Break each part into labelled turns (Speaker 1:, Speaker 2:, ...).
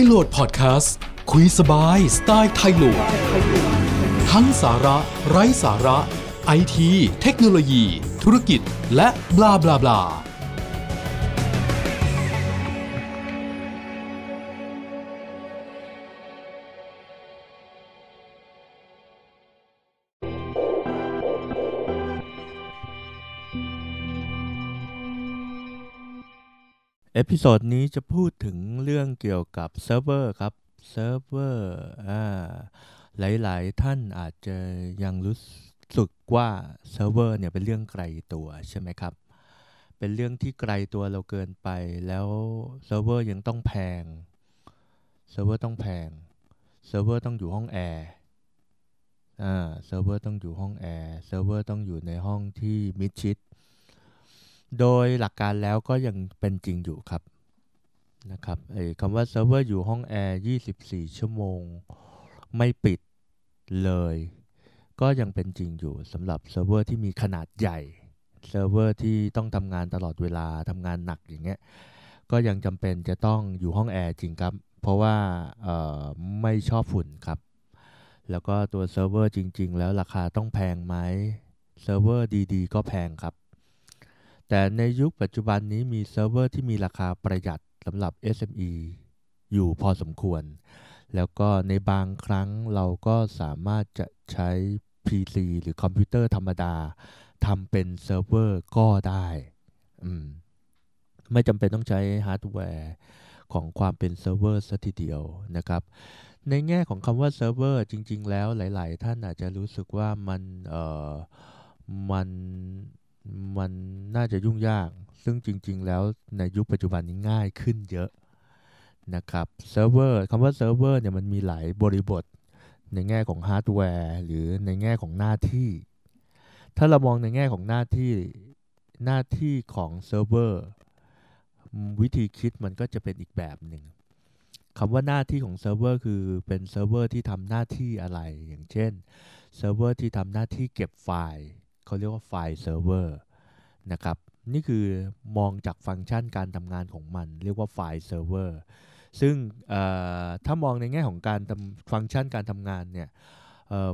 Speaker 1: ยโหลดพอดแคสต์คุยสบายสไตล์ไทยโหลด ทั้งสาระ ไร้สาระ ไอที เทคโนโลยี ธุรกิจ และบลาบลาบลา
Speaker 2: episode นี้จะพูดถึงเรื่องเกี่ยวกับเซิร์ฟเวอร์ครับ เซิร์ฟเวอร์อ่าหลาย ๆ ท่านอาจจะยังรู้สึกว่าเซิร์ฟเวอร์เนี่ยเป็นเรื่องไกลตัวใช่ไหมครับ เป็นเรื่องที่ไกลตัวเราเกินไปแล้วเซิร์ฟเวอร์ยังต้องแพง เซิร์ฟเวอร์ต้องแพง เซิร์ฟเวอร์ต้องอยู่ห้องแอร์อ่า เซิร์ฟเวอร์ต้องอยู่ห้องแอร์ เซิร์ฟเวอร์ต้องอยู่ในห้องที่มิดชิด โดยหลักการแล้วก็ยังเป็นจริงอยู่ครับนะครับไอ้คำว่าเซิร์ฟเวอร์อยู่ห้องแอร์ 24 ชั่วโมง ไม่ปิดเลย ก็ยังเป็นจริงอยู่สำหรับเซิร์ฟเวอร์ที่มีขนาดใหญ่เซิร์ฟเวอร์ที่ต้องทำงานตลอดเวลาทำงานหนักอย่างเงี้ยก็ยังจำเป็นจะต้องอยู่ห้องแอร์จริงครับ เพราะว่าไม่ชอบฝุ่นครับ แล้วก็ตัวเซิร์ฟเวอร์จริง ๆ แล้วราคาต้องแพงไหมเซิร์ฟเวอร์ดีๆ ก็แพงครับ แต่ในยุคปัจจุบันนี้มีเซิร์ฟเวอร์ที่มีราคาประหยัดสำหรับ SME อยู่พอสมควร แล้วก็ในบางครั้งเราก็สามารถจะใช้ PC หรือคอมพิวเตอร์ธรรมดาทำเป็นเซิร์ฟเวอร์ก็ได้อืมไม่จำเป็นต้องใช้ฮาร์ดแวร์ของความเป็นเซิร์ฟเวอร์ซะทีเดียวนะครับ ในแง่ของคำว่าเซิร์ฟเวอร์จริง ๆ แล้วหลาย ๆ ท่านอาจจะรู้สึกว่ามันเอ่อมัน มันน่าจะยุ่งยาก ซึ่งจริง ๆ แล้วในยุคปัจจุบันนี้ง่ายขึ้นเยอะนะครับเซิร์ฟเวอร์คำว่าเซิร์ฟเวอร์เนี่ยมันมีหลายบริบท ในแง่ของฮาร์ดแวร์หรือในแง่ของหน้าที่ ถ้าเรามองในแง่ของหน้าที่หน้าที่ของเซิร์ฟเวอร์วิธีคิดมันก็จะเป็นอีกแบบหนึ่งคำว่าหน้าที่ของเซิร์ฟเวอร์คือเป็นเซิร์ฟเวอร์ที่ทำหน้าที่อะไร อย่างเช่นเซิร์ฟเวอร์ที่ทำหน้าที่เก็บไฟล์เขาเรียกว่าไฟล์เซิร์ฟเวอร์ นะครับ นี่คือมองจากฟังก์ชันการทำงานของมัน เรียกว่าไฟล์เซิร์ฟเวอร์ซึ่งถ้ามองในแง่ของการฟังก์ชันการทำงานเนี่ย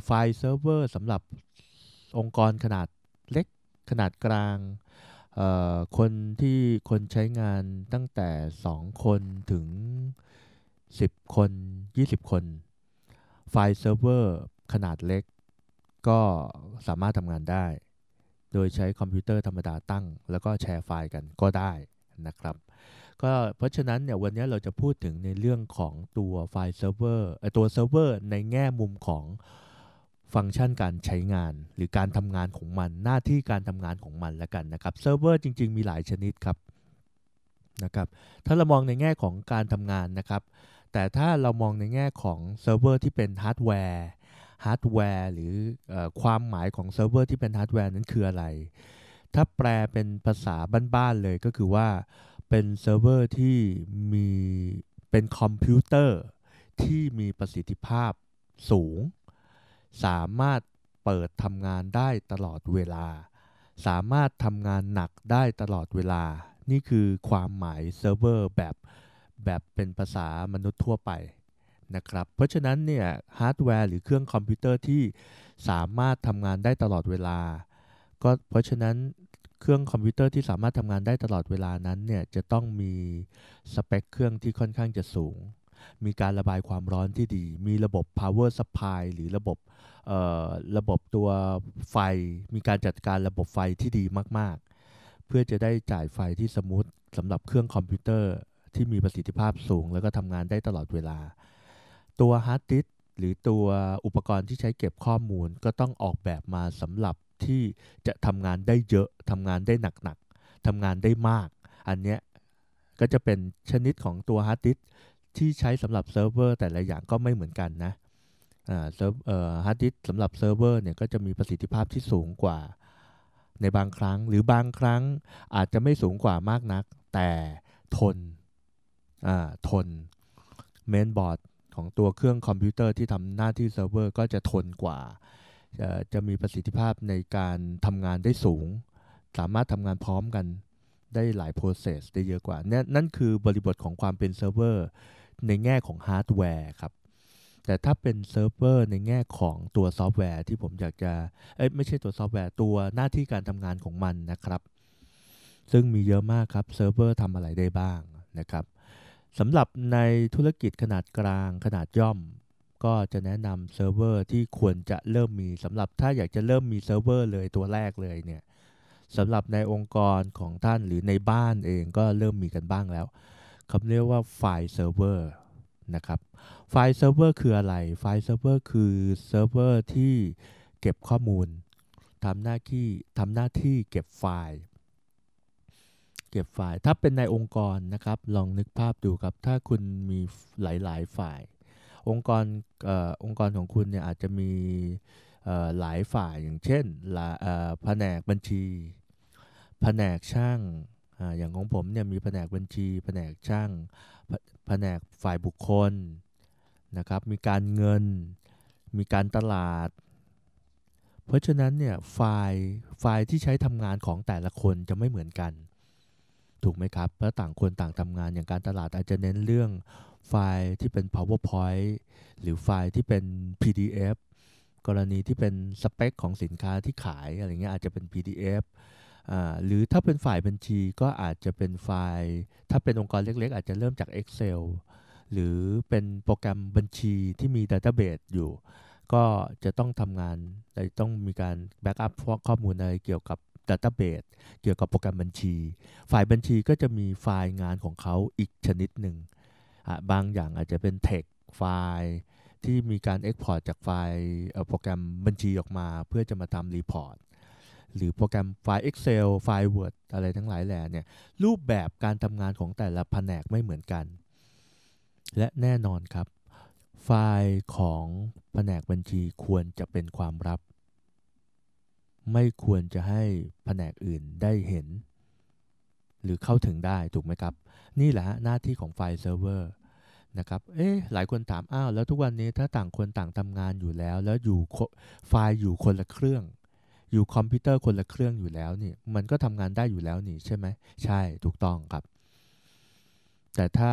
Speaker 2: ไฟล์เซิร์ฟเวอร์สำหรับองค์กรขนาดเล็กขนาดกลางคนที่คนใช้งานตั้งแต่ 2 คนถึง 10 คน 20 คน ไฟล์เซิร์ฟเวอร์ขนาดเล็กก็สามารถทำงานได้ โดยใช้คอมพิวเตอร์ธรรมดาตั้ง แล้วก็แชร์ไฟล์กันก็ได้นะครับก็เพราะฉะนั้นเนี่ยวันนี้เราจะพูดถึงในเรื่องของตัวไฟล์เซิร์ฟเวอร์ตัวเซิร์ฟเวอร์ในแง่มุมของฟังก์ชันการใช้งาน หรือการทำงานของมันหน้าที่การทำงานของมันแล้วกันนะครับเซิร์ฟเวอร์จริง ๆ มีหลายชนิดครับนะครับถ้าเรามองในแง่ของการทำงานนะครับ แต่ถ้าเรามองในแง่ของเซิร์ฟเวอร์ที่เป็นฮาร์ดแวร์ ฮาร์ดแวร์หรืออความหมายของเซิร์ฟเวอร์ที่เป็นฮาร์ดแวร์นั้นคืออะไร ถ้าแปลเป็นภาษาบ้านๆเลยก็คือว่าเป็นเซิร์ฟเวอร์ที่มีเป็นคอมพิวเตอร์ที่มีประสิทธิภาพสูง สามารถเปิดทำงานได้ตลอดเวลา สามารถทำงานหนักได้ตลอดเวลา นี่คือความหมายเซิร์ฟเวอร์แบบแบบเป็นภาษามนุษย์ทั่วไป นะครับ เพราะฉะนั้นเนี่ยฮาร์ดแวร์หรือเครื่องคอมพิวเตอร์ที่สามารถทำงานได้ตลอดเวลา ก็เพราะฉะนั้นเครื่องคอมพิวเตอร์ที่สามารถทำงานได้ตลอดเวลานั้นเนี่ยจะต้องมีสเปคเครื่องที่ค่อนข้างจะสูง มีการระบายความร้อนที่ดี มีระบบ power supply หรือระบบระบบตัวไฟ มีการจัดการระบบไฟที่ดีมาก ๆ เพื่อจะได้จ่ายไฟที่ smooth สำหรับเครื่องคอมพิวเตอร์ที่มีประสิทธิภาพสูง แล้วก็ทำงานได้ตลอดเวลา ตัวฮาร์ดดิสก์หรือตัวอุปกรณ์ที่ใช้เก็บข้อมูลก็ต้องออกแบบมาสำหรับที่จะทำงานได้เยอะทำงานได้หนักๆทำงานได้มาก อันเนี้ยก็จะเป็นชนิดของตัวฮาร์ดดิสก์ที่ใช้สำหรับเซิร์ฟเวอร์แต่ละอย่างก็ไม่เหมือนกันนะเซิร์ฟฮาร์ดดิสก์สำหรับเซิร์ฟเวอร์เนี่ยก็จะมีประสิทธิภาพที่สูงกว่าในบางครั้งหรือบางครั้งอาจจะไม่สูงกว่ามากนัก แต่ทนทนเมนบอร์ด ของตัวเครื่องคอมพิวเตอร์ที่ทำหน้าที่เซิร์ฟเวอร์ก็จะทนกว่า จะจะมีประสิทธิภาพในการทำงานได้สูง สามารถทำงานพร้อมกันได้หลาย process ได้เยอะกว่านั่นนั่นคือบริบทของความเป็นเซิร์ฟเวอร์ในแง่ของฮาร์ดแวร์ครับ แต่ถ้าเป็นเซิร์ฟเวอร์ในแง่ของตัวซอฟต์แวร์ที่ผมอยากจะ เอ้ยไม่ใช่ตัวซอฟต์แวร์ตัวหน้าที่การทำงานของมันนะครับ ซึ่งมีเยอะมากครับเซิร์ฟเวอร์ทำอะไรได้บ้างนะครับ สำหรับในธุรกิจขนาดกลางขนาดย่อม ก็จะแนะนำเซิร์ฟเวอร์ที่ควรจะเริ่มมีสำหรับถ้าอยากจะเริ่มมีเซิร์ฟเวอร์เลยตัวแรกเลยเนี่ยสำหรับในองค์กรของท่านหรือในบ้านเองก็เริ่มมีกันบ้างแล้วเขาเรียกว่า file server นะครับ file server คืออะไร file server คือเซิร์ฟเวอร์ที่เก็บข้อมูลทำหน้าที่ทำหน้าที่เก็บไฟล์ เก็บไฟล์ ถ้าเป็นในองค์กรนะครับ ลองนึกภาพดูครับ ถ้าคุณมีหลาย ๆ ฝ่าย องค์กรอองค์กรของคุณเนี่ยอาจจะมีหลายฝ่ายอย่างเช่นแผนกบัญชี แผนกช่างออย่างของผมเนี่ยมีแผนกบัญชี แผนกช่าง แผนกฝ่ายบุคคลนะครับ มีการเงิน มีการตลาด เพราะฉะนั้นเนี่ยไฟล์ไฟล์ที่ใช้ทำงานของแต่ละคนจะไม่เหมือนกัน ถูกไหมครับเพราะต่างคนต่างทำงานอย่างการตลาดอาจจะเน้นเรื่องไฟล์ที่เป็น powerpoint หรือไฟล์ที่เป็น pdf กรณีที่เป็นสเปคของสินค้าที่ขายอะไรเงี้ยอาจจะเป็น pdf หรือถ้าเป็นฝ่ายบัญชีก็อาจจะเป็นไฟล์ ถ้าเป็นองค์กรเล็ก ๆ อาจจะเริ่มจาก Excel หรือเป็นโปรแกรมบัญชีที่มี database อยู่ ก็จะต้องทำงานต้องมีการ backup ข้อมูลอะไรเกี่ยวกับ database เกี่ยวกับโปรแกรมบัญชี ฝ่ายบัญชีก็จะมีไฟล์งานของเขาอีกชนิดหนึ่ง บางอย่างอาจจะเป็น text file ที่มีการ Export จากไฟล์โปรแกรมบัญชีออกมา เพื่อจะมาทำ report หรือโปรแกรมไฟล์ Excel ไฟล์ Word อะไรทั้งหลายแหล่เนี่ยรูปแบบการทำงานของแต่ละแผนกไม่เหมือนกัน และแน่นอนครับ ไฟล์ของแผนกบัญชีควรจะเป็นความลับ ไม่ควรจะให้แผนกอื่นได้เห็น หรือเข้าถึงได้ถูกไหมครับ นี่แหละหน้าที่ของ file server นะครับ เอ๊ะ หลายคนถาม อ้าว แล้วทุกวันนี้ถ้าต่างคนต่างทำงานอยู่แล้ว แล้วอยู่ไฟล์อยู่คนละเครื่อง อยู่คอมพิวเตอร์คนละเครื่องอยู่แล้วนี่ มันก็ทำงานได้อยู่แล้วนี่ใช่ไหม ใช่ ถูกต้องครับ แต่ถ้า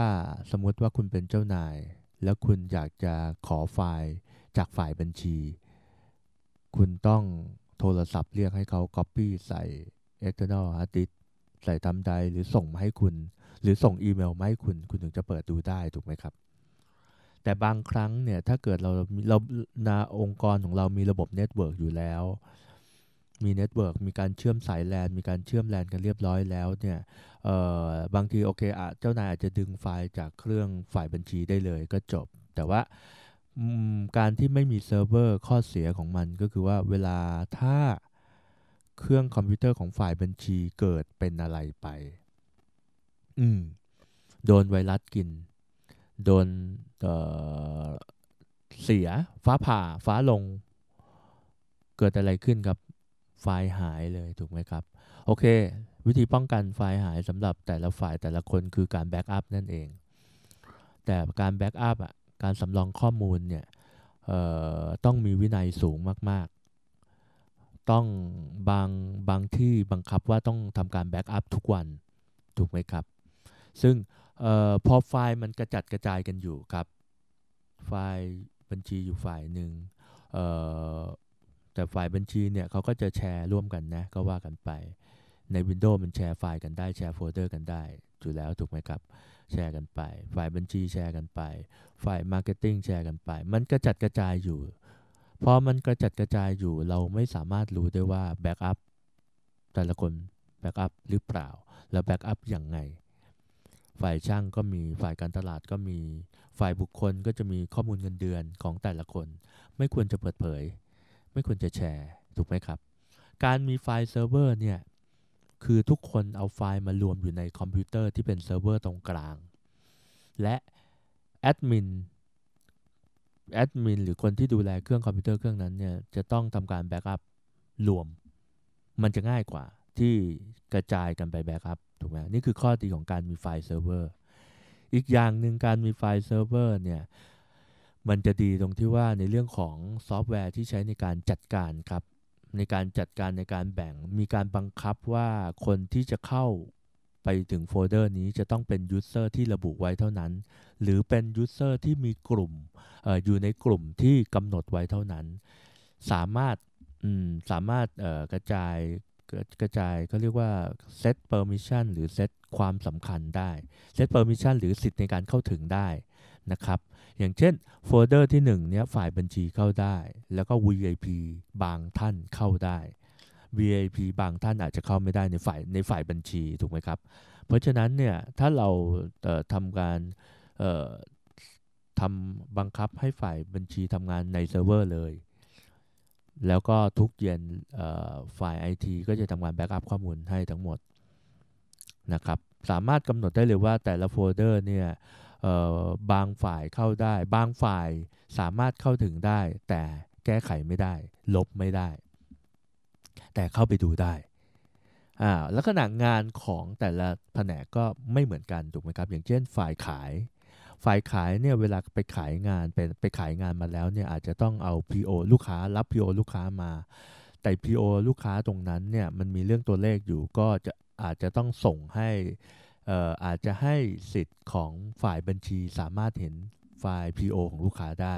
Speaker 2: สมมติว่าคุณเป็นเจ้านาย แล้วคุณอยากจะขอไฟล์จากฝ่ายบัญชี คุณต้อง โทรศัพท์เรียกให้เขา Copy ใส่ external hard disk ใส่ thumb drive หรือส่งมาให้คุณ หรือส่งอีเมลมาให้คุณ คุณถึงจะเปิดดูได้ถูกไหมครับ แต่บางครั้งเนี่ยถ้าเกิดเราเราในองค์กรของเรามีระบบเน็ตเวิร์กอยู่แล้ว มีเน็ตเวิร์กมีการเชื่อมสายแลนมีการเชื่อมแลนกันเรียบร้อยแล้วเนี่ยบางทีโอเคอะเจ้านายอาจจะดึงไฟล์จากเครื่องฝ่ายบัญชีได้เลยก็จบ แต่ว่า การที่ไม่มีเซิร์ฟเวอร์ข้อเสียของมันก็คือว่าเวลาถ้าเครื่องคอมพิวเตอร์ของฝ่ายบัญชีเกิดเป็นอะไรไป อืม โดนไวรัสกิน โดนเสีย ฟ้าผ่า ฟ้าลง เกิดอะไรขึ้นกับ ไฟล์หายเลยถูกไหมครับ โอเค วิธีป้องกันไฟล์หายสำหรับแต่ละฝ่ายแต่ละคนคือการ backup นั่นเอง แต่การ backup อะ การสำรองข้อมูลเนี่ยต้องมีวินัยสูงมาก ๆ ต้องบางบางที่บังคับว่าต้องทำการ backup ทุกวัน ถูกไหมครับ ซึ่งเออพอไฟล์มันกระจัดกระจายกันอยู่ครับ ไฟล์บัญชีอยู่ฝ่ายหนึ่งแต่ฝ่ายบัญชีเนี่ยเขาก็จะแชร์ร่วมกันนะก็ว่ากันไปใน Windows มันแชร์ไฟล์กันได้แชร์โฟลเดอร์กันได้อยู่แล้วถูกไหมครับ แชร์กันไป ฝ่ายบัญชีแชร์กันไป ฝ่าย marketing แชร์กันไป มันกระจัดกระจายอยู่ พอมันกระจัดกระจายอยู่ เราไม่สามารถรู้ได้ว่า backup แต่ละคน backup หรือเปล่า แล้ว backup อย่างไง ฝ่ายช่างก็มี ฝ่ายการตลาดก็มี ฝ่ายบุคคลก็จะมีข้อมูลเงินเดือนของแต่ละคน ไม่ควรจะเปิดเผย ไม่ควรจะแชร์ ถูกไหมครับ การมี file server เนี่ย คือทุกคนเอาไฟล์มารวมอยู่ในคอมพิวเตอร์ที่เป็นเซิร์ฟเวอร์ตรงกลาง และแอดมินแอดมินหรือคนที่ดูแลเครื่องคอมพิวเตอร์เครื่องนั้นเนี่ยจะต้องทำการ backup รวม มันจะง่ายกว่าที่กระจายกันไป backup ถูกไหมนี่คือข้อดีของการมี file server อีกอย่างหนึ่งการมี file server เนี่ยมันจะดีตรงที่ว่าในเรื่องของซอฟต์แวร์ที่ใช้ในการจัดการครับ ในการจัดการในการแบ่งมีการบังคับว่าคนที่จะเข้าไปถึงโฟลเดอร์นี้จะต้องเป็น user ที่ระบุไว้เท่านั้น หรือเป็น user ที่มีกลุ่มอออยู่ในกลุ่มที่กำหนดไว้เท่านั้น สามารถสามารถกระจาย กระจายเขาเรียกว่า set permission หรือ set ความสำคัญได้ set permission หรือสิทธิ์ในการเข้าถึงได้นะครับ อย่างเช่นโฟลเดอร์ที่1เนี้ยฝ่ายบัญชีเข้าได้ แล้วก็ VIP บางท่านเข้าได้ VIP บางท่านอาจจะเข้าไม่ได้ในฝ่ายในฝ่ายบัญชีถูกไหมครับ เพราะฉะนั้นเนี่ยถ้าเราเทำการทำบังคับให้ฝ่ายบัญชีทำงานในเซิร์ฟเวอร์เลย แล้วก็ทุกเย็นฝ่าย IT ก็จะทำงาน backup ข้อมูลให้ทั้งหมดนะครับ สามารถกำหนดได้เลยว่าแต่ละโฟลเดอร์เนี่ยบางฝ่ายเข้าได้ บางฝ่ายสามารถเข้าถึงได้ แต่แก้ไขไม่ได้ ลบไม่ได้ แต่เข้าไปดูได้ลักษณะงานของแต่ละแผนกก็ไม่เหมือนกันถูกไหมครับ อย่างเช่นฝ่ายขาย ฝ่ายขายเนี่ยเวลาไปขายงานไปไปขายงานมาแล้วเนี่ยอาจจะต้องเอา PO ลูกค้ารับ PO ลูกค้ามา แต่ PO ลูกค้าตรงนั้นเนี่ยมันมีเรื่องตัวเลขอยู่ก็จะอาจจะต้องส่งให้อาจจะให้สิทธิ์ของฝ่ายบัญชีสามารถเห็นไฟล์ PO ของลูกค้าได้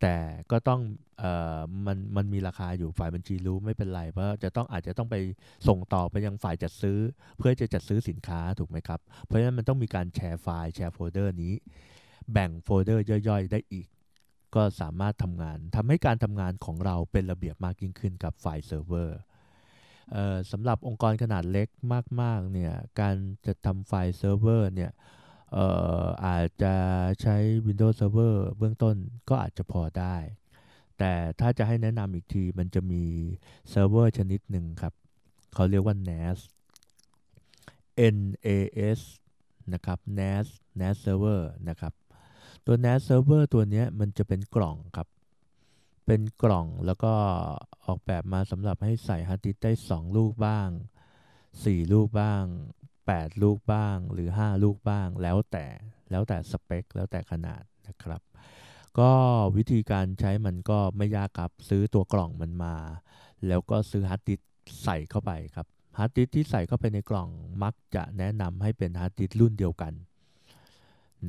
Speaker 2: แต่ก็ต้องเอ่อมันมันมีราคาอยู่ฝ่ายบัญชีรู้ไม่เป็นไร เพราะจะต้องอาจจะต้องไปส่งต่อไปยังฝ่ายจัดซื้อ เพื่อจะจัดซื้อสินค้าถูกไหมครับ เพราะฉะนั้นมันต้องมีการแชร์ไฟล์แชร์โฟลเดอร์นี้ แบ่งโฟลเดอร์ย่อยๆ ได้อีก ก็สามารถทำงานทำให้การทำงานของเราเป็นระเบียบมากยิ่งขึ้นกับ file server สำหรับองค์กรขนาดเล็กมากๆเนี่ยการจะทำ file server เนี่ย เอ่ออาจจะใช้ Windows Server เบื้องต้นก็อาจจะพอได้ แต่ถ้าจะให้แนะนำอีกทีมันจะมีเซิร์ฟเวอร์ชนิดหนึ่งครับ เขาเรียกว่า NAS NAS นะครับ NAS NAS Server นะครับ ตัว NAS Server ตัวนี้มันจะเป็นกล่องครับ เป็นกล่องแล้วก็ออกแบบมาสำหรับให้ใส่ฮาร์ดดิสก์ก์ได้ 2 ลูกบ้าง 4 ลูกบ้าง 8 ลูกบ้างหรือ 5 ลูกบ้าง แล้วแต่แล้วแต่สเปค แล้วแต่ขนาดนะครับ ก็วิธีการใช้มันก็ไม่ยากครับ ซื้อตัวกล่องมันมา แล้วก็ซื้อฮาร์ดดิสใส่เข้าไปครับฮาร์ดดิสก์ที่ใส่เข้าไปในกล่องมักจะแนะนำให้เป็นฮาร์ดดิสก์รุ่นเดียวกัน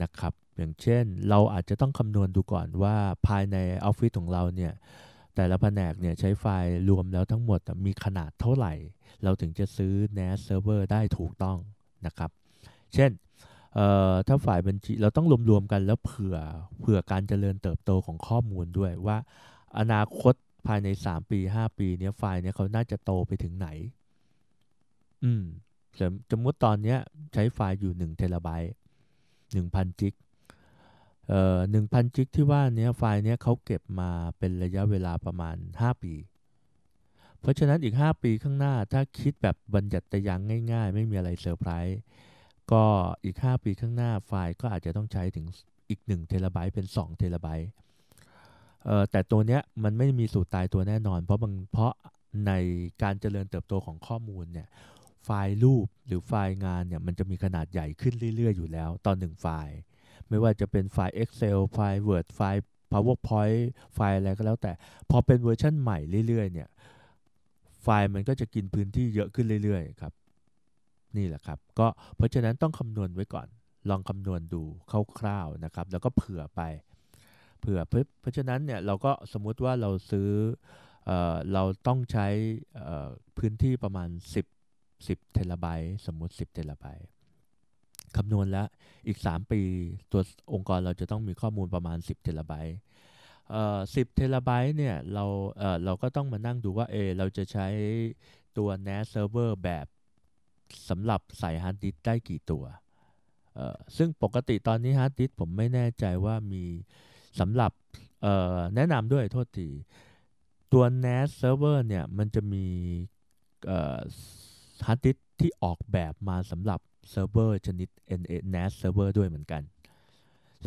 Speaker 2: นะครับ อย่างเช่นเราอาจจะต้องคำนวณดูก่อนว่าภายในออฟฟิศของเราเนี่ย แต่ละแผนกเนี่ยใช้ไฟล์รวมแล้วทั้งหมดมีขนาดเท่าไหร่ เราถึงจะซื้อ NAS server ได้ถูกต้องนะครับ เช่นถ้าฝ่ายบัญชีเราต้องรวมๆกันแล้วเผื่อเผื่อการเจริญเติบโตของข้อมูลด้วยว่า อนาคตภายใน 3 ปี 5 ปีเนี้ยไฟล์เนี้ยเขาน่าจะโตไปถึงไหน อืมสมมติตอนเนี้ยใช้ไฟล์อยู่1เทราไบต์1,000 จิก เอ่อหนึ่งพันจิกที่ว่านี้ไฟล์นี้เขาเก็บมาเป็นระยะเวลาประมาณ 5 ปี เพราะฉะนั้นอีก 5 ปีข้างหน้าถ้าคิดแบบบัญญัติไตรยางศ์ง่ายๆ ไม่มีอะไรเซอร์ไพรส์ก็อีก 5 ปีข้างหน้าไฟล์ก็อาจจะต้องใช้ถึงอีก1เทราไบต์เป็น2เทราไบต์แต่ตัวเนี้ยมันไม่มีสูตรตายตัวแน่นอน เพราะบางเพราะในการเจริญเติบโตของข้อมูลเนี่ยไฟล์รูปหรือไฟล์งานเนี่ยมันจะมีขนาดใหญ่ขึ้นเรื่อยๆ อยู่แล้วต่อหนึ่งไฟล์ ไม่ว่าจะเป็นไฟล์ Excel ไฟล์ Word ไฟล์ PowerPoint ไฟล์อะไรก็แล้วแต่ พอเป็นเวอร์ชันใหม่เรื่อยๆเนี่ยไฟล์มันก็จะกินพื้นที่เยอะขึ้นเรื่อยๆครับนี่แหละครับก็เพราะฉะนั้นต้องคำนวณไว้ก่อน ลองคำนวณดูคร่าวๆนะครับแล้วก็เผื่อไปเผื่อเพราะฉะนั้นเนี่ยเราก็สมมุติว่าเราซื้อเอเราต้องใช้พื้นที่ประมาณ 10 10เทราไบต์สมมุติ 10เทราไบต์ คำนวณแล้วอีก 3 ปีตัวองค์กรเราจะต้องมีข้อมูลประมาณ 10เทราไบต์เอ่อ10เทราไบต์เนี่ยเราเอ่อเราก็ต้องมานั่งดูว่าเอเราจะใช้ตัว NAS server แบบสำหรับใส่ฮาร์ดดิสได้กี่ตัวเอ่อซึ่งปกติตอนนี้ฮาร์ดดิสก์ผมไม่แน่ใจว่ามีสำหรับเอ่อแนะนำด้วยโทษทีตัว NAS server เนี่ยมันจะมีฮาร์ดดิสก์ที่ออกแบบมาสำหรับ เซิร์ฟเวอร์ชนิด NAS server ด้วยเหมือนกัน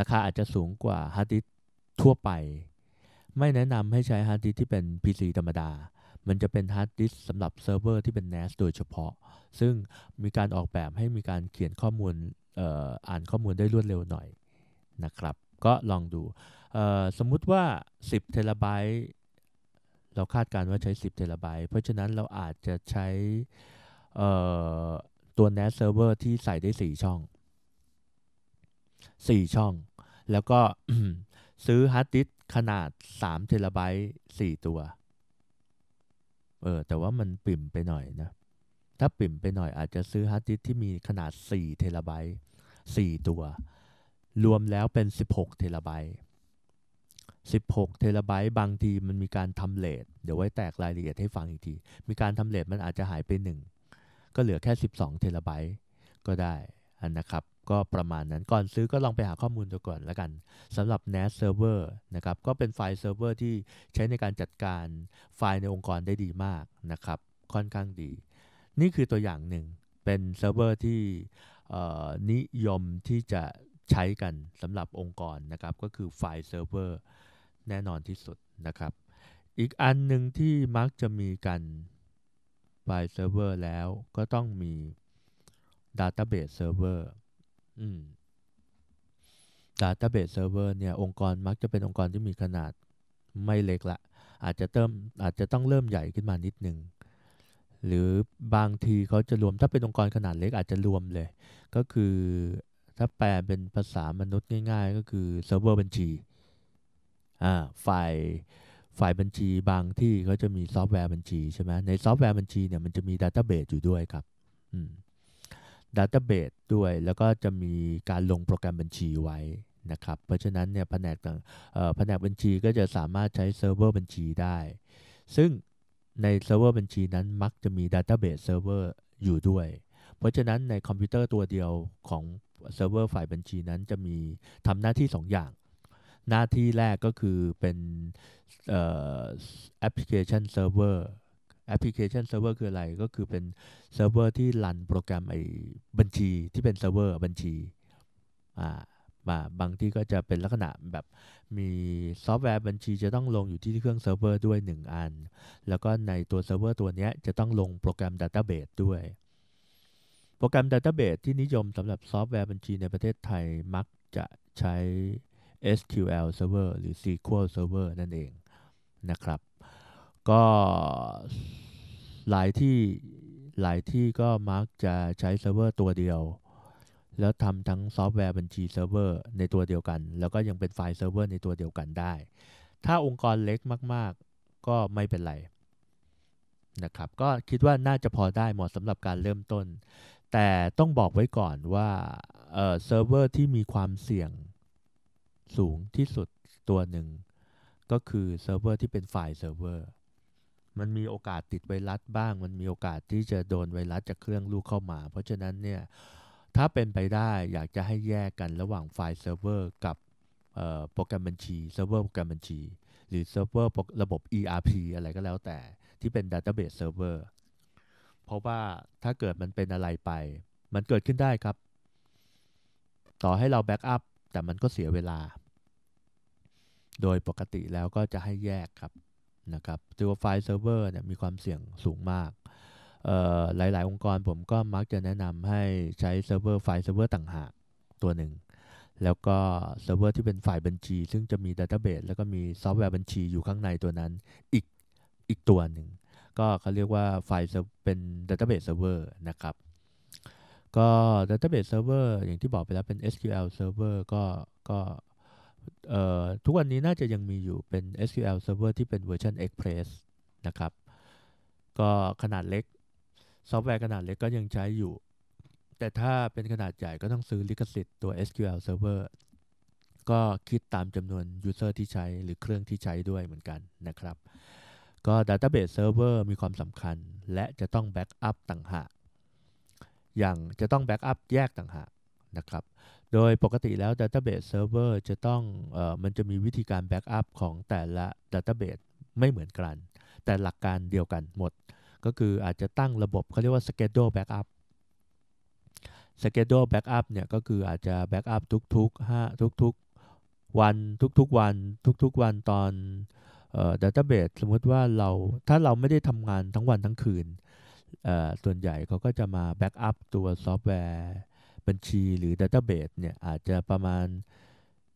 Speaker 2: ราคาอาจจะสูงกว่าฮาร์ดดิสก์ทั่วไป ไม่แนะนำให้ใช้ฮาร์ดดิสก์ที่เป็น PC ธรรมดา มันจะเป็นฮาร์ดดิสก์สำหรับเซิร์ฟเวอร์ที่เป็น NAS โดยเฉพาะ ซึ่งมีการออกแบบให้มีการเขียนข้อมูลอออ่านข้อมูลได้รวดเร็วหน่อยนะครับ ก็ลองดูสมมุติว่า 10 เทราไบต์เราคาดการณ์ว่าใช้ 10 เทราไบต์เพราะฉะนั้นเราอาจจะใช้ ตัว NAS server ที่ใส่ได้ 4 ช่อง 4 ช่อง แล้วก็ซื้อฮาร์ดดิสก์ขนาด3เทราไบต์4ตัว เออ แต่ว่ามันปริ่มไปหน่อยนะ ถ้าปริ่มไปหน่อยอาจจะซื้อฮาร์ดดิสก์ที่มีขนาด4เทราไบต์4ตัว รวมแล้วเป็น 16เทราไบต์16 เทราไบต์บางทีมันมีการทำ RAID เดี๋ยวไว้แตกรายละเอียดให้ฟังอีกที มีการทำ RAID มันอาจจะหายไป 1 ก็เหลือแค่ 12 เทราไบต์ก็ได้อันนะครับ ก็ประมาณนั้นก่อนซื้อก็ลองไปหาข้อมูลดูก่อนแล้วกันสำหรับ NAS Server นะครับ ก็เป็นไฟล์เซิร์ฟเวอร์ที่ใช้ในการจัดการไฟล์ในองค์กรได้ดีมากนะครับ ค่อนข้างดี นี่คือตัวอย่างหนึ่งเป็นเซิร์ฟเวอร์ที่นิยมที่จะใช้กันสำหรับองค์กรนะครับ ก็คือไฟล์เซิร์ฟเวอร์แน่นอนที่สุดนะครับ อีกอันหนึ่งที่มักจะมีกัน ไฟล์เซิร์ฟเวอร์แล้วก็ต้องมี Database Server อืม Database Server เนี่ย องค์กรมักจะเป็นองค์กรที่มีขนาดไม่เล็กละ อาจจะเติมอาจจะต้องเริ่มใหญ่ขึ้นมานิดนึง หรือบางทีเขาจะรวมถ้าเป็นองค์กรขนาดเล็กอาจจะรวมเลย ก็คือถ้าแปลเป็นภาษามนุษย์ง่าย ๆ ก็คือเซิร์ฟเวอร์บัญชี อ่าฝ่าย ฝ่ายบัญชีบางที่เขาจะมีซอฟต์แวร์บัญชีใช่ไหมในซอฟต์แวร์บัญชีเนี่ยมันจะมี Database อยู่ด้วยครับ Database ด้วยแล้วก็จะมีการลงโปรแกรมบัญชีไว้นะครับ เพราะฉะนั้นเนี่ยแผนกต่างแผนกบัญชีก็จะสามารถใช้เซิร์ฟเวอร์บัญชีได้ ซึ่งในเซิร์ฟเวอร์บัญชีนั้นมักจะมี Database Server อยู่ด้วย เพราะฉะนั้นในคอมพิวเตอร์ตัวเดียวของเซิร์ฟเวอร์ฝ่ายบัญชีนั้นจะมีทำหน้าที่ 2 อย่าง หน้าที่แรกก็คือเป็นแอปพลิเคชันเซิร์ฟเวอร์แอปพลิเคชันเซิร์ฟเวอร์คืออะไรก็คือเป็นเซิร์ฟเวอร์ที่รันโปรแกรมไอ้บัญชีที่เป็นเซิร์ฟเวอร์บัญชีอ่ามาบางที่ก็จะเป็นลักษณะแบบมีซอฟต์แวร์บัญชีจะต้องลงอยู่ที่เครื่องเซิร์ฟเวอร์ด้วย 1 อัน แล้วก็ในตัวเซิร์ฟเวอร์ตัวนี้จะต้องลงโปรแกรม Database ด้วย โปรแกรม Database ที่นิยมสำหรับซอฟต์แวร์บัญชีในประเทศไทยมักจะใช้ SQL Server หรือ SQL Server นั่นเองนะครับ ก็หลายที่หลายที่ก็มักจะใช้เซิร์ฟเวอร์ตัวเดียว แล้วทำทั้งซอฟต์แวร์บัญชีเซิร์ฟเวอร์ในตัวเดียวกัน แล้วก็ยังเป็นไฟล์เซิร์ฟเวอร์ในตัวเดียวกันได้ ถ้าองค์กรเล็กมาก ๆ ก็ไม่เป็นไรนะครับ ก็คิดว่าน่าจะพอได้เหมาะสำหรับการเริ่มต้น แต่ต้องบอกไว้ก่อนว่าเซิร์ฟเวอร์ที่มีความเสี่ยง สูงที่สุดตัวหนึ่ง ก็คือเซิร์ฟเวอร์ที่เป็นไฟล์เซิร์ฟเวอร์ มันมีโอกาสติดไวรัสบ้าง มันมีโอกาสที่จะโดนไวรัสจากเครื่องลูกเข้ามา เพราะฉะนั้นเนี่ยถ้าเป็นไปได้อยากจะให้แยกกันระหว่างไฟล์เซิร์ฟเวอร์กับโปรแกรมบัญชีเซิร์ฟเวอร์โปรแกรมบัญชี หรือเซิร์ฟเวอร์ระบบ ERP อะไรก็แล้วแต่ที่เป็น Database Server เพราะว่าถ้าเกิดมันเป็นอะไรไป มันเกิดขึ้นได้ครับ ต่อให้เรา backup แต่มันก็เสียเวลา โดยปกติแล้วก็จะให้แยกครับนะครับตัวไฟล์เซิร์ฟเวอร์เนี่ยมีความเสี่ยงสูงมาก หลาย ๆ องค์กรผมก็มักจะแนะนำให้ใช้เซิร์ฟเวอร์ไฟล์เซิร์ฟเวอร์ต่างหากตัวหนึ่ง แล้วก็เซิร์ฟเวอร์ที่เป็นฝ่ายบัญชี ซึ่งจะมี Database แล้วก็มีซอฟต์แวร์บัญชีอยู่ข้างในตัวนั้น อีกอีกตัวหนึ่ง ก็เขาเรียกว่าไฟล์เป็น Database Server นะครับ ก็ Database Server อย่างที่บอกไปแล้วเป็น SQL Server ก็ก็ทุกวันนี้น่าจะยังมีอยู่เป็น SQL Server ที่เป็นเวอร์ชัน Express นะครับ ก็ขนาดเล็ก ซอฟต์แวร์ขนาดเล็กก็ยังใช้อยู่ แต่ถ้าเป็นขนาดใหญ่ก็ต้องซื้อลิขสิทธิ์ตัว SQL Server ก็คิดตามจำนวน User ที่ใช้หรือเครื่องที่ใช้ด้วยเหมือนกันนะครับ ก็ Database Server มีความสำคัญ และจะต้อง backup ต่างหาก อย่างจะต้อง backup แยกต่างหากนะครับ โดยปกติแล้ว Database Server จะต้องออมันจะมีวิธีการ backup ของแต่ละ Database ไม่เหมือนกัน แต่หลักการเดียวกันหมด ก็คืออาจจะตั้งระบบเขาเรียกว่า Schedule Backup Schedule Backup เนี่ยก็คืออาจจะ backup ทุกๆ5ทุกๆวันทุกๆวัน ทุกๆวันตอน Database สมมติว่าเราถ้าเราไม่ได้ทำงานทั้งวันทั้งคืน ส่วนใหญ่เขาก็จะมา backup ตัวซอฟต์แวร์บัญชีหรือ Database เนี่ยอาจจะประมาณ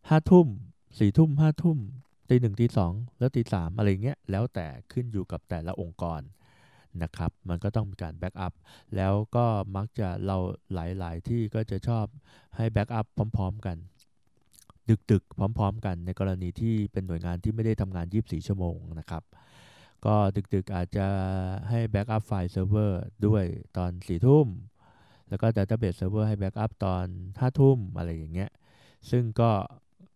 Speaker 2: ห้าทุ่มสี่ทุ่มห้าทุ่มตีหนึ่งตีสองแล้วตีสามอะไรเงี้ยแล้วแต่ขึ้นอยู่กับแต่ละองค์กรนะครับ มันก็ต้องมีการ backup แล้วก็มักจะเราหลาย ๆ ที่ก็จะชอบให้ backup พร้อม ๆ กัน ดึก ๆ พร้อม ๆ กันในกรณีที่เป็นหน่วยงานที่ไม่ได้ทำงาน 24 ชั่วโมงนะครับ ก็ดึกๆอาจจะให้ backup ไฟล์เซิร์ฟเวอร์ด้วยตอน4ทุ่ม แล้วก็ Database Server ให้ backup ตอน5ทุ่มอะไรอย่างเงี้ย ซึ่งก็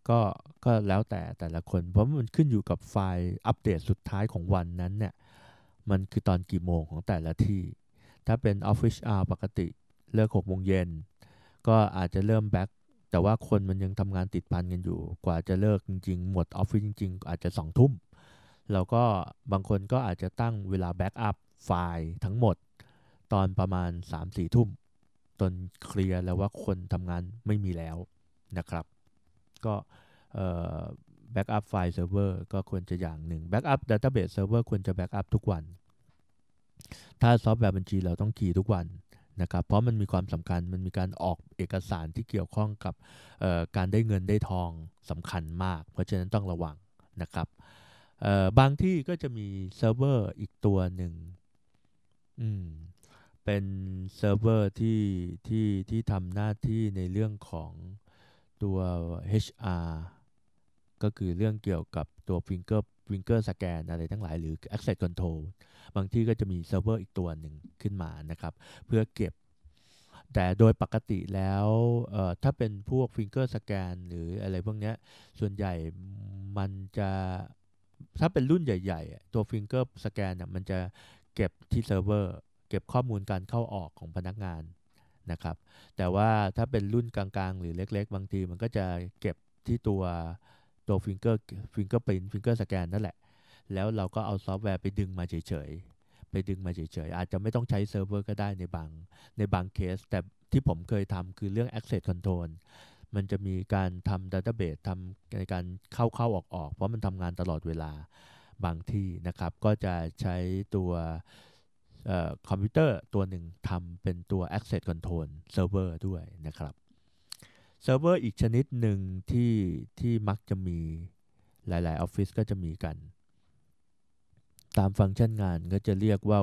Speaker 2: ก็ก็แล้วแต่แต่ละคน เพราะมันขึ้นอยู่กับไฟล์อัปเดตสุดท้ายของวันนั้นเนี่ย มันคือตอนกี่โมงของแต่ละที่ ถ้าเป็น Office Hour ปกติเลิก6โมงเย็น ก็อาจจะเริ่ม back แต่ว่าคนมันยังทำงานติดพันกันอยู่ กว่าจะเลิกจริงๆ หมดออฟฟิศจริง ๆ อาจจะ2ทุ่ม แล้วก็บางคนก็อาจจะตั้งเวลา backup ไฟล์ทั้งหมด ตอนประมาณ 3-4 ทุ่มจนเคลียร์แล้วว่าคนทำงานไม่มีแล้วนะครับ ก็ backup ไฟล์เซิร์ฟเวอร์ก็ควรจะอย่างหนึ่ง backup Database Server ควรจะ backup ทุกวัน ถ้าซอฟต์แวร์บัญชีเราต้องคีย์ทุกวันนะครับ เพราะมันมีความสำคัญ มันมีการออกเอกสารที่เกี่ยวข้องกับการได้เงินได้ทองสำคัญมาก เพราะฉะนั้นต้องระวังนะครับ บางที่ก็จะมีเซิร์ฟเวอร์อีกตัวหนึ่งอืมเป็นเซิร์ฟเวอร์ที่ที่ที่ทำหน้าที่ในเรื่องของตัว HR ก็คือเรื่องเกี่ยวกับตัว finger finger scan อะไรทั้งหลายหรือ access control บางที่ก็จะมีเซิร์ฟเวอร์อีกตัวหนึ่งขึ้นมานะครับ เพื่อเก็บ แต่โดยปกติแล้วถ้าเป็นพวก finger scan หรืออะไรพวกนี้ส่วนใหญ่มันจะ ถ้าเป็นรุ่นใหญ่ๆ ตัว finger scan เนี่ยมันจะเก็บที่เซิร์ฟเวอร์ เก็บข้อมูลการเข้าออกของพนักงานนะครับ แต่ว่าถ้าเป็นรุ่นกลางๆ หรือเล็ก ๆ บางทีมันก็จะเก็บที่ตัวตัว finger fingerprint finger scan นั่นแหละ แล้วเราก็เอาซอฟต์แวร์ไปดึงมาเฉยๆ ไปดึงมาเฉยๆ อาจจะไม่ต้องใช้เซิร์ฟเวอร์ก็ได้ในบางในบางเคส แต่ที่ผมเคยทำคือเรื่อง access control มันจะมีการทำ database ทำในการเข้าเข้าออกออกเพราะมันทำงานตลอดเวลาบางที่นะครับ ก็จะใช้ตัวคอมพิวเตอร์ตัวหนึ่งทำเป็นตัว Access Control Server ด้วยนะครับเซิร์ฟเวอร์อีกชนิดหนึ่งที่ที่มักจะมีหลายๆออฟฟิศก็จะมีกัน ตามฟังก์ชันงานก็จะเรียกว่า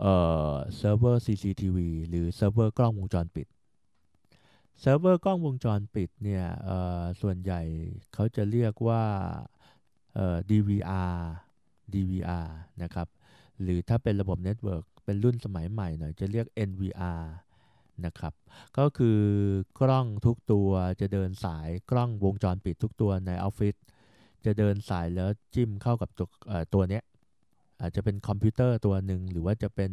Speaker 2: เซิร์ฟเวอร์ CCTV หรือเซิร์ฟเวอร์กล้องวงจรปิด เซิร์ฟเวอร์กล้องวงจรปิดเนี่ยส่วนใหญ่เขาจะเรียกว่า DVR DVR นะครับ หรือถ้าเป็นระบบ network เป็นรุ่นสมัยใหม่หน่อยจะเรียก NVR นะครับ ก็คือกล้องทุกตัวจะเดินสายกล้องวงจรปิดทุกตัวในออฟฟิศจะเดินสายแล้วจิ้มเข้ากับตัวตัวเนี้ย อาจจะเป็นคอมพิวเตอร์ตัวหนึ่งหรือว่าจะเป็น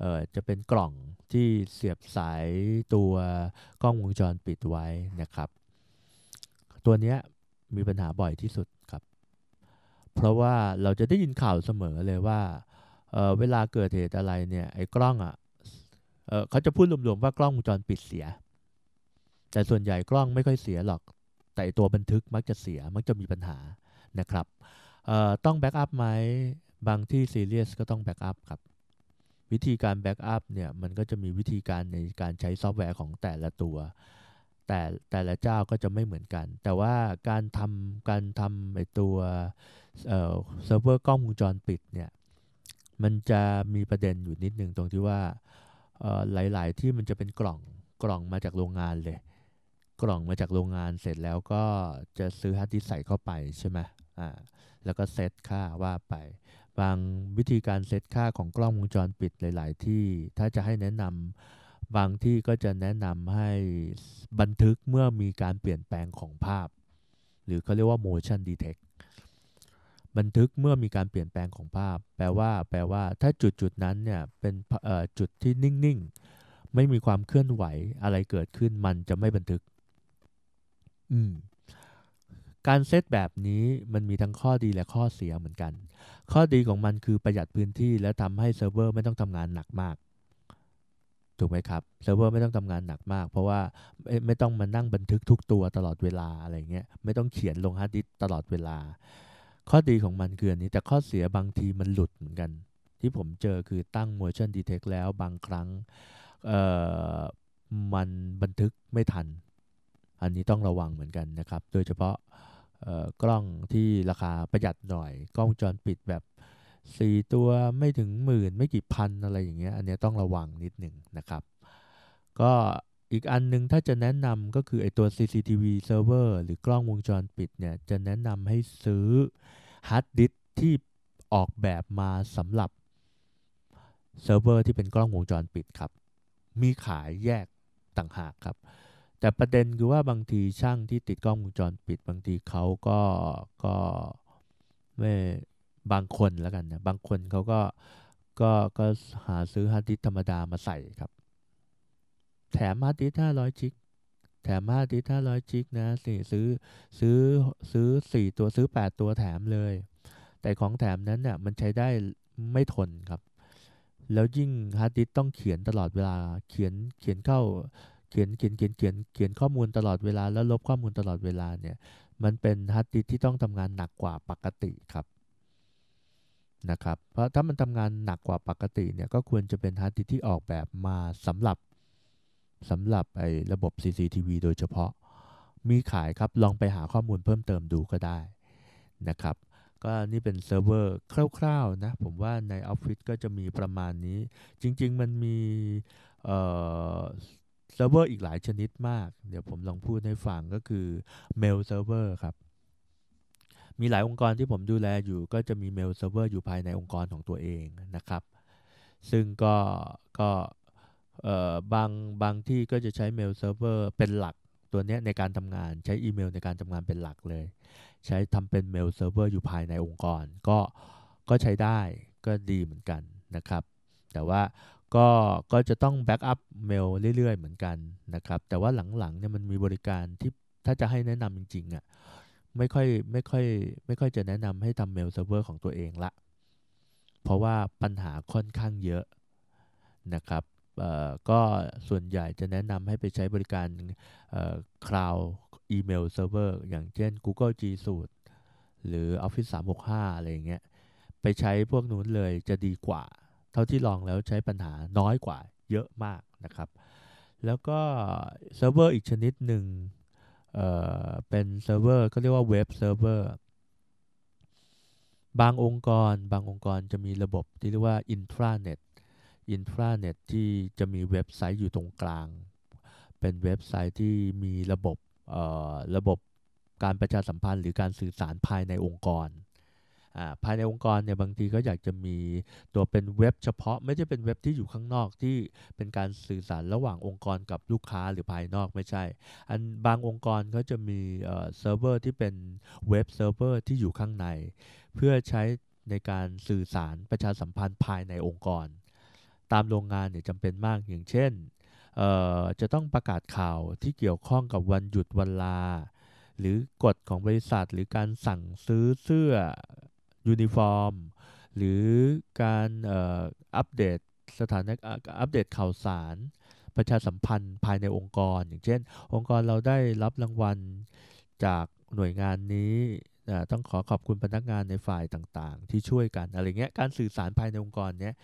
Speaker 2: เอ่อจะเป็นกล่องที่เสียบสายตัวกล้องวงจรปิดไว้นะครับ ตัวนี้มีปัญหาบ่อยที่สุดครับ เพราะว่าเราจะได้ยินข่าวเสมอเลยว่าเเวลาเกิดเหตุอะไรเนี่ยไอ้กล้องอะ่ะเเขาจะพูดรวมๆว่ากล้องวงจรปิดเสีย แต่ส่วนใหญ่กล้องไม่ค่อยเสียหรอก แต่ตัวบันทึกมักจะเสียมักจะมีปัญหานะครับต้อง backup ไหม บางที่ซีเรียสก็ต้อง backup ครับ วิธีการ backup เนี่ยมันก็จะมีวิธีการในการใช้ซอฟต์แวร์ของแต่ละตัว แต่แต่ละเจ้าก็จะไม่เหมือนกัน แต่ว่าการทำการทำไอตัวเซิร์ฟเวอร์กล้องวงจรปิดเนี่ยมันจะมีประเด็นอยู่นิดนึงตรงที่ว่าหลาย ๆ ที่มันจะเป็นกล่องกล่องมาจากโรงงานเลย กล่องมาจากโรงงานเสร็จแล้วก็จะซื้อฮาร์ดดิสก์ใส่เข้าไปใช่ไหมอ่าแล้วก็เซตค่าว่าไป บางวิธีการเซตค่าของกล้องวงจรปิดหลาย ๆ ที่ถ้าจะให้แนะนำบางที่ก็จะแนะนำให้บันทึกเมื่อมีการเปลี่ยนแปลงของภาพ หรือเขาเรียกว่า motion detect บันทึกเมื่อมีการเปลี่ยนแปลงของภาพ แปลว่า แปลว่า ถ้าจุดจุดนั้นเนี่ยเป็นจุดที่นิ่ง ๆ ไม่มีความเคลื่อนไหวอะไรเกิดขึ้นมันจะไม่บันทึก อืม การเซตแบบนี้มันมีทั้งข้อดีและข้อเสียเหมือนกัน ข้อดีของมันคือประหยัดพื้นที่และทำให้เซิร์ฟเวอร์ไม่ต้องทำงานหนักมาก ถูกไหมครับ เซิร์ฟเวอร์ไม่ต้องทำงานหนักมาก เพราะว่าไม่ไม่ต้องมานั่งบันทึกทุกตัวตลอดเวลาอะไรเงี้ย ไม่ต้องเขียนลงฮาร์ดดิสก์ตลอดเวลา ข้อดีของมันคืออันนี้ แต่ข้อเสียบางทีมันหลุดเหมือนกัน ที่ผมเจอคือตั้ง motion detect แล้วบางครั้งมันบันทึกไม่ทัน อันนี้ต้องระวังเหมือนกันนะครับ โดยเฉพาะ กล้องที่ราคาประหยัดหน่อย กล้องจรปิดแบบสี่ตัวไม่ถึงหมื่นไม่กี่พันอะไรอย่างเงี้ยอันเนี้ยต้องระวังนิดหนึ่งนะครับ ก็อีกอันหนึงถ้าจะแนะนำก็คือไอตัว CCTV server หรือกล้องวงจรปิดเนี่ยจะแนะนำให้ซื้อฮาร์ดดิสก์ที่ออกแบบมาสำหรับเซิร์ฟเวอร์ที่เป็นกล้องวงจรปิดครับ มีขายแยกต่างหากครับ แต่ประเด็นคือว่าบางทีช่างที่ติดกล้องวงจรปิด บางทีเขาก็ก็ไม่บางคนแล้วกันนะบางคนเขาก็ก็ก็หาซื้อฮาร์ดดิสก์ธรรมดามาใส่ครับ แถมฮาร์ดดิสก์ห้าร้อยกิ๊กแถมฮาร์ดดิสก์ห้าร้อยกิ๊กนะสิซื้อซื้อซื้อสี่ตัวซื้อแปดตัวแถมเลย แต่ของแถมนั้นเนี่ยมันใช้ได้ไม่ทนครับ แล้วยิ่งฮาร์ดดิสก์ต้องเขียนตลอดเวลาเเขียนเขียนเข้า ขียนเขียนเขียนเขียนเขียนข้อมูลตลอดเวลาแล้วลบข้อมูลตลอดเวลาเนี่ย มันเป็นฮาร์ดดิสก์ที่ต้องทำงานหนักกว่าปกติครับนะครับ เพราะถ้ามันทำงานหนักกว่าปกติเนี่ยก็ควรจะเป็นฮาร์ดดิสก์ที่ออกแบบมาสำหรับสำหรับไอ้ระบบ CCTV โดยเฉพาะ มีขายครับลองไปหาข้อมูลเพิ่มเติมดูก็ได้นะครับ ก็นี่เป็นเซิร์ฟเวอร์คร่าวๆนะ ผมว่าในออฟฟิศก็จะมีประมาณนี้ จริง ๆ มันมีเอ่อ เซิร์ฟเวอร์อีกหลายชนิดมาก เดี๋ยวผมลองพูดให้ฟังก็คือ Mail Server ครับ มีหลายองค์กรที่ผมดูแลอยู่ ก็จะมี Mail Server อร์อยู่ภายในองค์กรของตัวเองนะครับ ซึ่งก็ก็เอ่อบางบางที่ก็จะใช้ Mail Server เป็นหลักตัวนี้ในการทำงานใช้อีเมลในการทำงานเป็นหลักเลย ใช้ทำเป็น Mail Server อยู่ภายในองค์กร ก็ก็ใช้ได้ก็ดีเหมือนกันนะครับ แต่ว่า ก็ก็จะต้อง backup mail เรื่อย ๆ เหมือนกันนะครับ แต่ว่าหลังๆเนี่ยมันมีบริการที่ถ้าจะให้แนะนำจริงๆอะไม่ค่อยไม่ค่อยไม่ค่อยจะแนะนำให้ทำ Mail Server ของตัวเองละ เพราะว่าปัญหาค่อนข้างเยอะนะครับเอ่อก็ส่วนใหญ่จะแนะนำให้ไปใช้บริการเอ่อ cloud email server อย่างเช่น Google G Suite หรือ Office 365 อะไรอย่างเงี้ย ไปใช้พวกนู้นเลยจะดีกว่า เท่าที่ลองแล้วใช้ปัญหาน้อยกว่าเยอะมากนะครับ แล้วก็เซิร์ฟเวอร์อีกชนิดหนึ่งเอ่อเป็นเซิร์ฟเวอร์ก็เรียกว่า web server บางองค์กร บางองค์กรจะมีระบบที่เรียกว่า intranet intranet ที่จะมีเว็บไซต์อยู่ตรงกลาง เป็นเว็บไซต์ที่มีระบบเอ่อระบบการประชาสัมพันธ์หรือการสื่อสารภายในองค์กร ภายในองค์กรเนี่ยบางทีก็อยากจะมีตัวเป็นเว็บเฉพาะไม่ใช่เป็นเว็บที่อยู่ข้างนอกที่เป็นการสื่อสารระหว่างองค์กรกับลูกค้าหรือภายนอกไม่ใช่ อันบางองค์กรเขาจะมีเซิร์ฟเวอร์ที่เป็น web server ที่อยู่ข้างใน เพื่อใช้ในการสื่อสารประชาสัมพันธ์ภายในองค์กร ตามโรงงานเนี่ยจำเป็นมากอย่างเช่นจะต้องประกาศข่าวที่เกี่ยวข้องกับวันหยุดวันลา หรือกฎของบริษัทหรือการสั่งซื้อเสื้อ ยูนิฟอร์ม หรือการอัปเดตสถานะอัปเดตข่าวสาร ประชาสัมพันธ์ภายในองค์กร อย่างเช่น องค์กรเราได้รับรางวัลจากหน่วยงานนี้ต้องขอขอบคุณพนักงานในฝ่ายต่างๆ ที่ช่วยกันอะไรเงี้ยการสื่อสารภายในองค์กรเนี้ย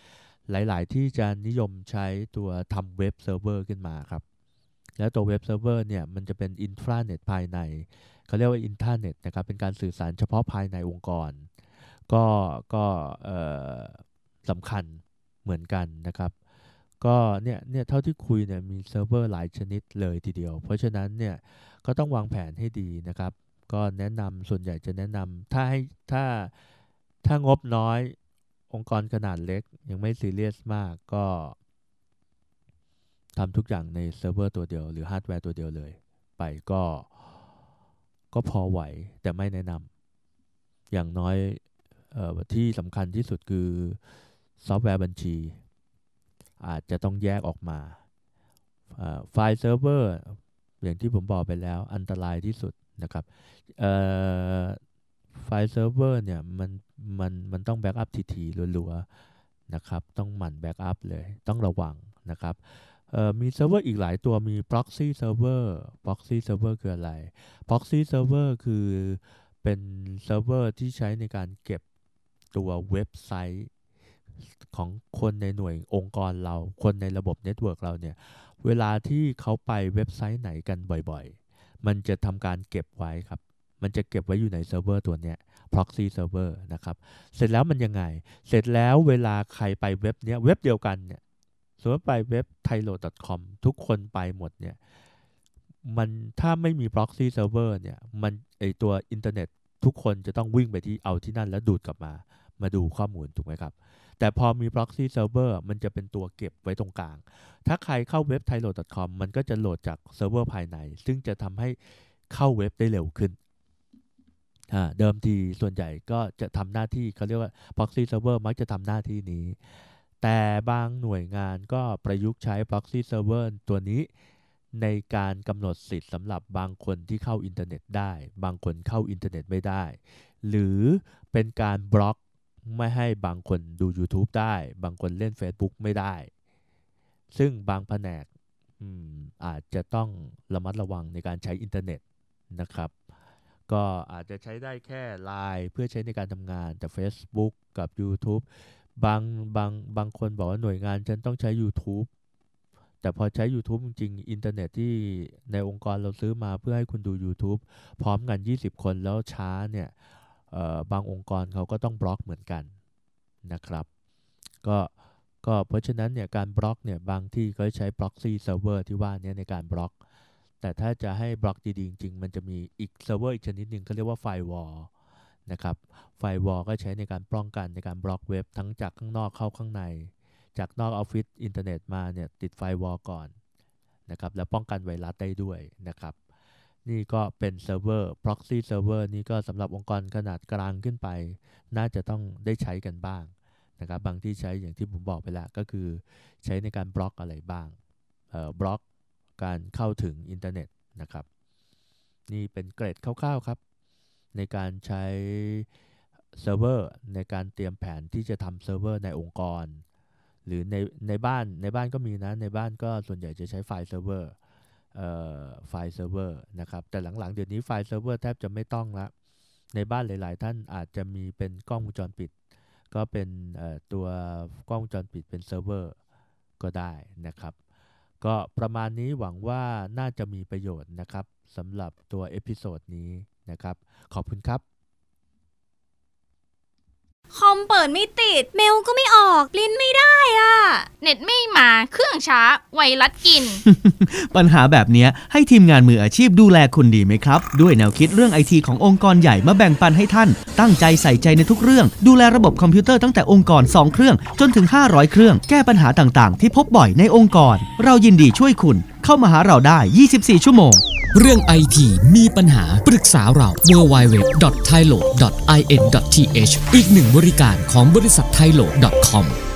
Speaker 2: หลายๆ ที่จะนิยมใช้ตัวทำ web server ขึ้นมาครับ แล้วตัว web server เนี่ยมันจะเป็นอินฟราเน็ตภายใน เขาเรียกว่าอินท r เน็ตนะครับ เป็นการสื่อสารเฉพาะภายในองค์กร ก็ก็สำคัญเหมือนกันนะครับ ก็เนี่ยเนี่ยเท่าที่คุยเนี่ยมีเซิร์ฟเวอร์หลายชนิดเลยทีเดียว เพราะฉะนั้นเนี่ยก็ต้องวางแผนให้ดีนะครับ ก็แนะนำส่วนใหญ่จะแนะนำถ้าให้ถ้าถ้างบน้อยองค์กรขนาดเล็ก ยังไม่ซีเรียสมากก็ทำทุกอย่างในเซิร์ฟเวอร์ตัวเดียว หรือฮาร์ดแวร์ตัวเดียวเลย ไปก็ก็พอไหวแต่ไม่แนะนำอย่างน้อย ที่สำคัญที่สุดคือซอฟต์แวร์บัญชี อาจจะต้องแยกออกมา file server อย่างที่ผมบอกไปแล้วอันตรายที่สุดนะครับ file server เนี่ยมันมันมันต้อง backup ทีๆรัวๆนะครับต้องหมั่น backup เลยต้องระวังนะครับมีเซิร์ฟเวอร์อีกหลายตัวมี proxy server proxy server คืออะไร proxy server คือเป็นเซิร์ฟเวอร์ที่ใช้ในการเก็บ ตัวเว็บไซต์ของคนในหน่วยองค์กรเรา คนในระบบ network เราเนี่ย เวลาที่เขาไปเว็บไซต์ไหนกันบ่อยๆ มันจะทำการเก็บไว้ครับ มันจะเก็บไว้อยู่ในเซิร์ฟเวอร์ตัวเนี้ย proxy server นะครับ เสร็จแล้วมันยังไง เสร็จแล้วเวลาใครไปเว็บเนี้ยเว็บเดียวกันเนี่ยสมมติไปเว็บ thailand.com ทุกคนไปหมดเนี่ย มันถ้าไม่มี proxy server เนี่ย มันไอตัวอินเทอร์เน็ตทุกคนจะต้องวิ่งไปที่เอาที่นั่นแล้วดูดกลับมา มาดูข้อมูลถูกไหมครับ แต่พอมี proxy server มันจะเป็นตัวเก็บไว้ตรงกลาง ถ้าใครเข้าเว็บ thailand.com มันก็จะโหลดจากเซิร์ฟเวอร์ภายใน ซึ่งจะทำให้เข้าเว็บได้เร็วขึ้น เดิมทีส่วนใหญ่ก็จะทำหน้าที่เขาเรียกว่า proxy server มักจะทำหน้าที่นี้ แต่บางหน่วยงานก็ประยุกต์ใช้ proxy server ตัวนี้ในการกำหนดสิทธิ์สำหรับบางคนที่เข้าอินเทอร์เน็ตได้ บางคนเข้าอินเทอร์เน็ตไม่ได้ หรือเป็นการบล็อก ไม่ให้บางคนดู YouTube ได้ บางคนเล่น Facebook ไม่ได้ ซึ่งบางแผนกอาจจะต้องระมัดระวังในการใช้อินเทอร์เน็ตนะครับ ก็อาจจะใช้ได้แค่ Line เพื่อใช้ในการทำงานแต่ Facebook กับ YouTube บางบางบางคนบอกว่าหน่วยงานฉันต้องใช้ YouTube แต่พอใช้ YouTube จริงๆอินเทอร์เน็ตที่ในองค์กรเราซื้อมาเพื่อให้คุณดู YouTube พร้อมกัน 20 คนแล้วช้าเนี่ย บางองค์กรเขาก็ต้องบล็อกเหมือนกันนะครับ ก็ก็เพราะฉะนั้นเนี่ยการบล็อกเนี่ยบางที่ก็ใช้ proxy server ที่ว่านี้ในการบล็อก แต่ถ้าจะให้บล็อกดีๆจริงๆมันจะมีอีกเซิร์ฟเวอร์อีกชนิดหนึ่งเขาเรียกว่า firewall นะครับ firewall ก็ใช้ในการป้องกันในการบล็อกเว็บทั้งจากข้างนอกเข้าข้างใน จากนอกออฟฟิศอินเทอร์เน็ตมาเนี่ยติด firewall ก่อนนะครับแล้วป้องกันไวรัสได้ด้วยนะครับ นี่ก็เป็นเซิร์ฟเวอร์ proxy server นี่ก็สำหรับองค์กรขนาดกลางขึ้นไป น่าจะต้องได้ใช้กันบ้างนะครับบางที่ใช้อย่างที่ผมบอกไปแล้วก็คือใช้ในการบล็อกอะไรบ้างบล็อกการเข้าถึงอินเทอร์เน็ตนะครับ นี่เป็นเกร็ดคร่าวๆครับ ในการใช้เซิร์ฟเวอร์ในการเตรียมแผนที่จะทำเซิร์ฟเวอร์ในองค์กร หรือในในบ้านในบ้านก็มีนะ ในบ้านก็ส่วนใหญ่จะใช้ file server file server นะครับ แต่หลังๆ เดี๋ยวนี้ file server แทบจะไม่ต้องละ ในบ้านหลาย ๆ ท่านอาจจะมีเป็นกล้องวงจรปิด ก็เป็นตัวกล้องวงจรปิดเป็นเซิร์ฟเวอร์ก็ได้นะครับ ก็ประมาณนี้หวังว่าน่าจะมีประโยชน์นะครับสำหรับตัว episode นี้นะครับ ขอบคุณครับ
Speaker 3: คอมเปิดไม่ติด เมลก็ไม่ออกลิ้นไม่ได้อะ
Speaker 4: เน็ตไม่มาเครื่องช้า ไวรัสกิน
Speaker 5: ปัญหาแบบนี้ให้ทีมงานมืออาชีพดูแลคุณดีไหมครับ ด้วยแนวคิดเรื่องไอทีขององค์กรใหญ่มาแบ่งปันให้ท่าน ตั้งใจใส่ใจในทุกเรื่อง ดูแลระบบคอมพิวเตอร์ตั้งแต่องค์กร 2 เครื่อง จนถึง 500 เครื่อง แก้ปัญหาต่างๆ ที่พบบ่อยในองค์กร เรายินดีช่วยคุณเข้ามาหาเราได้ 24 ชั่วโมง
Speaker 6: เรื่องไอทีมีปัญหาปรึกษาเรา w w w t h a i l o i n t h อีกหนึ่งบริการของบริษัท t h a i l o c o m